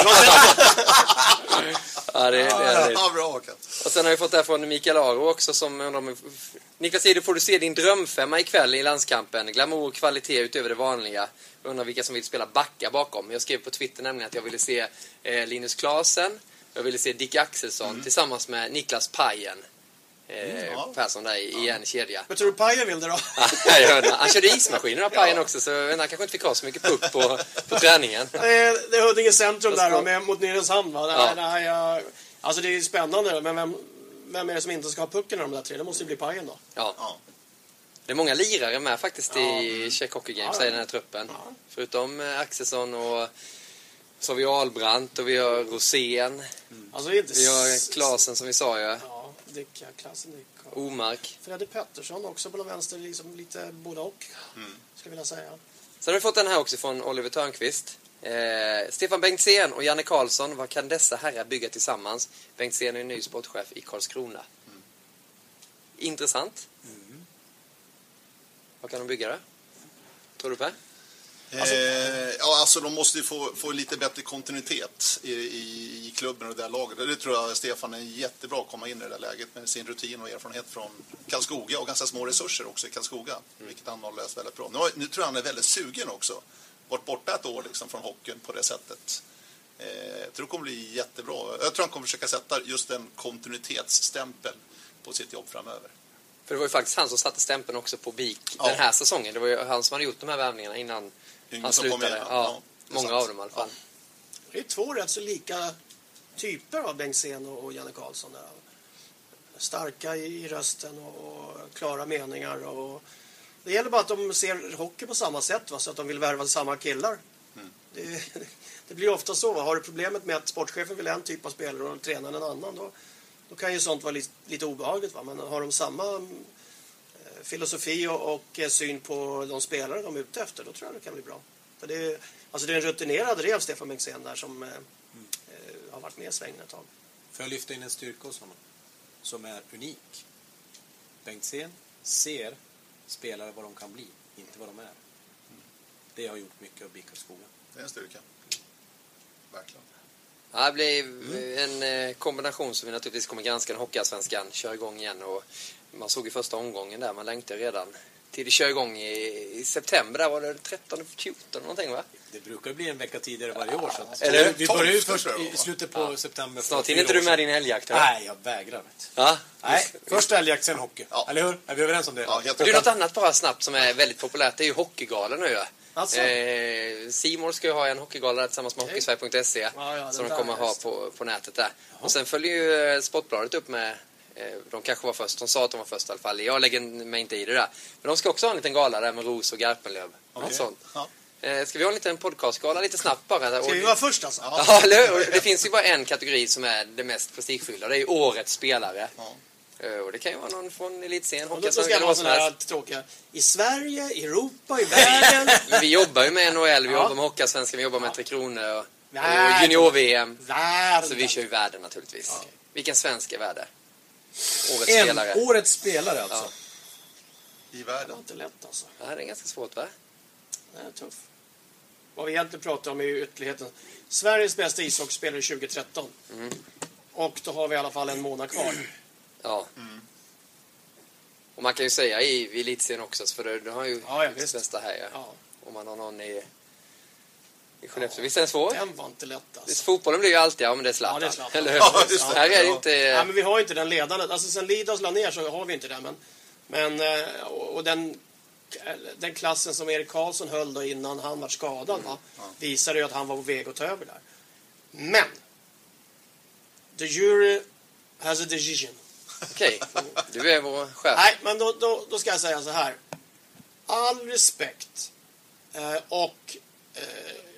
S1: Ja, det, det, det,
S2: Ja, bra Håkan.
S1: Och sen har vi fått det här från Mikael Aro också som undrar om... Niklas Idre, får du se din drömfemma ikväll i landskampen? Glamour och kvalitet utöver det vanliga. Undrar vilka som vill spela backa bakom. Jag skrev på Twitter nämligen att jag ville se eh, Linus Klasen. Jag ville se Dick Axelsson tillsammans med Niklas Pajen. Eh,
S2: ja.
S1: Persson där i, i en kedja.
S3: Men tror du Pajen vill det då?
S1: Ja, han körde ismaskinen av Pajen också så han kanske inte fick ha så mycket puck på, på träningen.
S3: Det är det är Huddinge centrum där då, med, mot Nynäshamn. Va? Det,
S1: Ja.
S3: här, jag, alltså det är ju spännande, men vem, vem är det som inte ska ha pucken i de där tre? Det måste ju bli Pajen då.
S1: Ja.
S2: Ja.
S1: Det är många lirare med faktiskt i Czech Hockey Games
S3: Ja,
S1: i den här truppen.
S3: Ja.
S1: Förutom eh, Axelsson och så har vi Ahlbrandt och vi har Rosén.
S3: Alltså det är inte...
S1: Vi har Klasen som vi sa ju.
S3: Ja, Dick, ja, klassen Dick. och-
S1: Omark.
S3: Freddy Pettersson också på den vänster, liksom lite både och. Skulle jag vilja säga.
S1: Sen har vi fått den här också från Oliver Törnqvist. Eh, Stefan Bengtzén och Janne Karlsson, vad kan dessa herrar bygga tillsammans? Bengtzén är ny sportchef i Karlskrona. Intressant. Vad kan de bygga då? Tror du Per?
S2: Eh, ja, alltså de måste ju få, få lite bättre kontinuitet i, i, i klubben och det där laget. Det tror jag Stefan är jättebra att komma in i det där läget med sin rutin och erfarenhet från Karlskoga och ganska små resurser också i Karlskoga, vilket han har löst väldigt bra. Nu, nu tror jag han är väldigt sugen också. Varit borta ett år liksom från hockeyn på det sättet. Eh, jag tror det kommer bli jättebra. Jag tror han kommer försöka sätta just en kontinuitetsstämpel på sitt jobb framöver.
S1: För det var ju faktiskt han som satte stämpeln också på BIK
S2: Ja.
S1: den här säsongen. Det var ju han som hade gjort de här värvningarna innan Han
S2: som kom
S1: slutade.
S2: in,
S1: ja,
S2: ja.
S1: Många
S2: sant.
S1: av dem i alla fall.
S3: Det är två rätt så lika typer av Bengtzén och Janne Karlsson. Där. Starka i rösten och, klara meningar. Och det gäller bara att de ser hockey på samma sätt, va? så att de vill värva samma killar. Det, det blir ofta så. Va? Har du problemet med att sportchefen vill en typ av spelare och tränaren en annan, då, då kan ju sånt vara lite, lite obehagligt. Va? Men har de samma filosofi och, och eh, syn på de spelare de är ute efter, då tror jag det kan bli bra. För det, är- alltså det är en rutinerad rev, Stefan Bengtzén, där som eh, eh, har varit med i svängen ett tag.
S4: Får jag lyfta in en styrka hos honom? Som är unik. Bengtzén ser spelare vad de kan bli, inte vad de är. Det har gjort mycket av BIK Karlskoga.
S2: Det är en styrka. Verkligen.
S1: Ja, det blir en eh, kombination som vi naturligtvis kommer granska när Hockeyallsvenskan kör igång igen. Och man såg ju första omgången där, man längtar redan till det kör igång i, i september. Där var det 13, 14 någonting va?
S4: Det brukar bli en vecka tidigare varje år. Så att
S1: Eller-
S4: vi börjar ju först i slutet på september. för
S1: Snart hinner inte du med din älgjakt eller?
S4: Nej, jag vägrar.
S1: Ja?
S4: Nej, först älgjakt, sen hockey.
S2: Ja.
S4: Eller hur? Är vi överens om det?
S2: Ja,
S1: Det är något annat bara snabbt som är väldigt populärt. Det är ju Hockeygalan nu. Ja.
S3: Alltså?
S1: Eh, Simor ska ju ha en hockeygala tillsammans med Hockeysverige.se
S3: Ja, ja,
S1: som de kommer
S3: där,
S1: ha på, på nätet där. Och sen följer ju eh, Sportbladet upp med eh, de kanske var först, de sa att de var först i alla fall. Jag lägger mig inte i det där. Men de ska också ha en liten gala där med Ros och Garpenlöv. Något
S2: Okej.
S1: sånt.
S2: Ja.
S1: Eh, ska vi ha en liten podcastgala lite snabbt bara?
S3: Ska vi vara först alltså?
S1: Ja, eller hur? Och Det finns ju bara en kategori som är det mest prestigefyllda. Det är ju årets spelare.
S2: Ja.
S1: Eh, Och det kan ju vara någon från elitserien,
S3: Och då ska
S1: Hockeyallsvenskan
S3: det
S1: eller
S3: vara
S1: vad som
S3: sådana här
S1: helst.
S3: tråkiga... I Sverige, i Europa, i världen.
S1: Men vi jobbar ju med NHL, vi
S3: Ja.
S1: jobbar med Hockeyallsvenskan, vi jobbar med Tre Kronor och, och junior-VM.
S3: världen.
S1: Så vi kör ju världen naturligtvis. Vilken svensk är värde? Årets
S4: En
S1: spelare.
S4: årets spelare alltså.
S1: Ja.
S2: I
S3: Det var
S2: världen.
S3: inte lätt alltså.
S1: Ja, det är ganska svårt va?
S3: Det är tufft. Vad vi egentligen pratar om är ju ytterligheten. Sveriges bästa ishockeyspelare 2013. Och då har vi i alla fall en månad kvar.
S1: Ja. Och man kan ju säga i elitserien också, för du, du har ju
S3: Ja, ja, visst.
S1: bästa här ja.
S3: Ja.
S1: Om man har någon i, i Skellefteå. Visst är den svår?
S3: Den var inte lätt alltså.
S1: Visst, Fotbollen blir ju alltid, ja men det är Zlatan.
S3: Ja, det är Zlatan.
S1: Eller hur?
S2: Ja, det.
S1: Här är det
S2: Ja.
S1: inte...
S3: Ja, men vi har ju inte den ledande. Alltså sen Lidas la ner så har vi inte den. Men, men eh, och den, den klassen som Erik Karlsson höll då innan han var skadad va, visade ju att han var på väg att ta över där. Men the jury has a decision.
S1: Okej, du är vår chef.
S3: Nej, men då, då, då ska jag säga så här. All respekt eh, och eh,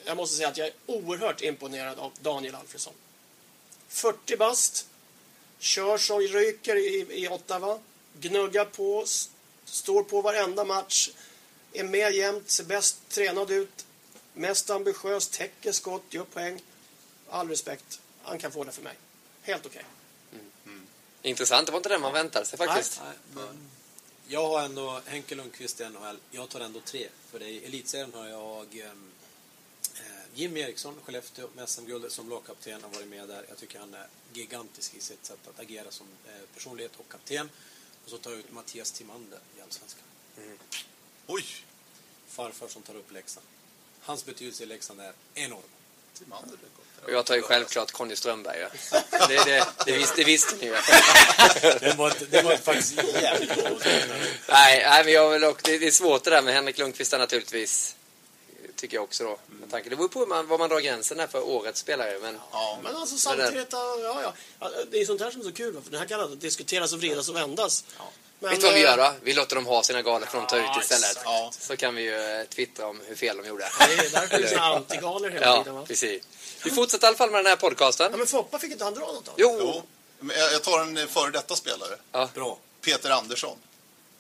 S3: jag måste säga att jag är oerhört imponerad av Daniel Alfredsson. 40 bast, kör som ryker i, i Ottawa, gnuggar på, står på varenda match, är med jämt, ser bäst tränad ut, mest ambitiös, täcker skott, gör poäng. All respekt. Han kan få det för mig. Helt okej.
S1: Intressant, det var inte den man väntade sig faktiskt.
S4: Nej, men jag har ändå Henke Lundqvist i NHL. Jag tar ändå tre. För det i elitserien har jag ehm, eh, Jimmy Eriksson, Skellefteå, med SM-guldet som lagkapten. har varit med där. Jag tycker han är gigantisk i sitt sätt att agera som eh, personlighet och kapten. Och så tar jag ut Mattias Timander i Allsvenskan.
S2: Oj!
S4: Farfar som tar upp Leksand. Hans betydelse i Leksand är enorm.
S2: Det.
S1: Och jag tar ju självklart Conny Strömberg. Ja. Det, det, det, visste, det visste ni ju.
S4: Det var, det var faktiskt jävligt bra.
S1: Nej, nej men jag vill också, det, det är svårt det där med Henrik Lundqvist naturligtvis. Tycker jag också då. Med tanke, det beror på man, var man drar gränsen här för årets spelare. Men
S2: Ja,
S3: Men alltså samtidigt, ja, ja, ja. Det är sånt här som är så kul. För den här kan alltså diskuteras och vridas och vändas. Men,
S1: vet du vad vi
S3: eh,
S1: gör då? Vi låter dem ha sina galor för de tar
S3: Ja,
S1: ut istället.
S2: Ja.
S1: Så kan vi ju eh, twittra om hur fel de gjorde.
S3: Det är därför det är såna antigaler hela tiden.
S1: Ja,
S3: Va?
S1: precis. Vi fortsätter i alla fall med den här podcasten.
S3: Ja, men Foppa fick inte han dra något då?
S1: Jo!
S2: Jo, men jag jag tar en eh, före detta spelare.
S4: Bra.
S2: Peter Andersson.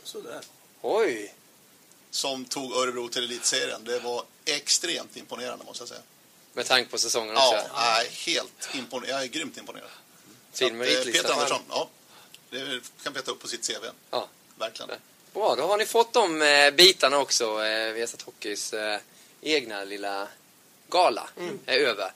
S4: Sådär.
S1: Oj!
S2: Som tog Örebro till elitserien. Det var extremt imponerande måste jag säga.
S1: Med tanke på säsongen också.
S2: Ja, nej, helt imponerad. Jag är grymt imponerad.
S1: Fin
S2: Så att,
S1: meritlista.
S2: eh, Peter Andersson, ja. Det kan Peter upp på sitt CV.
S1: Ja.
S2: Verkligen.
S1: Bra, då har ni fått de eh, bitarna också. Eh, Hockeys eh, egna lilla gala är över.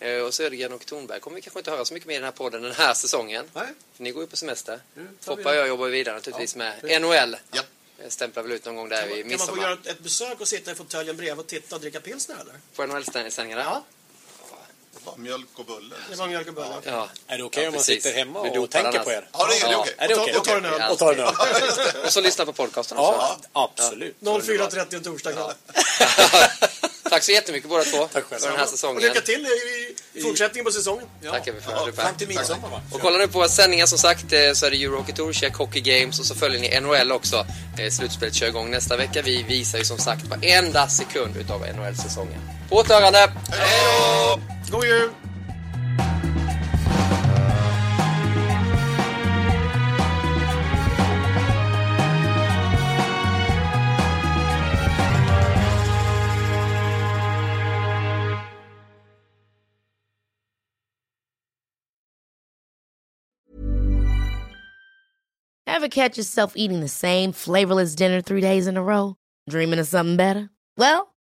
S1: Eh, och Södergren och Thornberg kommer vi kanske inte höra så mycket mer i den här podden den här säsongen.
S4: Nej.
S1: För ni går ju på semester. Foppa och jag jobbar ju vidare naturligtvis med NHL.
S2: Ja.
S1: Jag stämplar väl ut någon gång där vid
S3: Kan man få
S1: midsommar.
S3: göra ett- ett besök och sitta i fåtöljen bredvid och titta och dricka pilsner eller?
S1: På NHL-sändningarna?
S3: Ja,
S2: Bara Mjölk och bulle.
S3: det var mjölk och bulle.
S1: Ja.
S4: Är det okej
S1: Ja,
S4: om man sitter hemma och
S1: dotar
S4: tänker på er?
S2: Ja, det är, det är
S1: Ja.
S2: okej.
S4: Är det
S3: Och och en öl.
S4: Och tar en öl?
S1: Och så lyssna på podcasten också.
S4: Ja, absolut.
S3: 04.30 en torsdag kväll.
S1: Tack så jättemycket båda två
S4: Tack själv.
S1: för den här
S3: Och
S1: säsongen.
S3: lycka till i, fortsättningen på säsongen.
S1: Tackar vi för.
S4: Ja, fram till midsommar va?
S1: Och kolla nu på våra sändningar som sagt eh, så är det Euro Hockey Tour, Check Hockey Games och så följer ni NHL också. Eh, Slutspelet kör igång nästa vecka. Vi visar ju som sagt varenda sekund utav NHL-säsongen. På återhörande! Hej då!
S3: God jul!
S6: Ever catch yourself eating the same flavorless dinner three days in a row? Dreaming of something better? Well,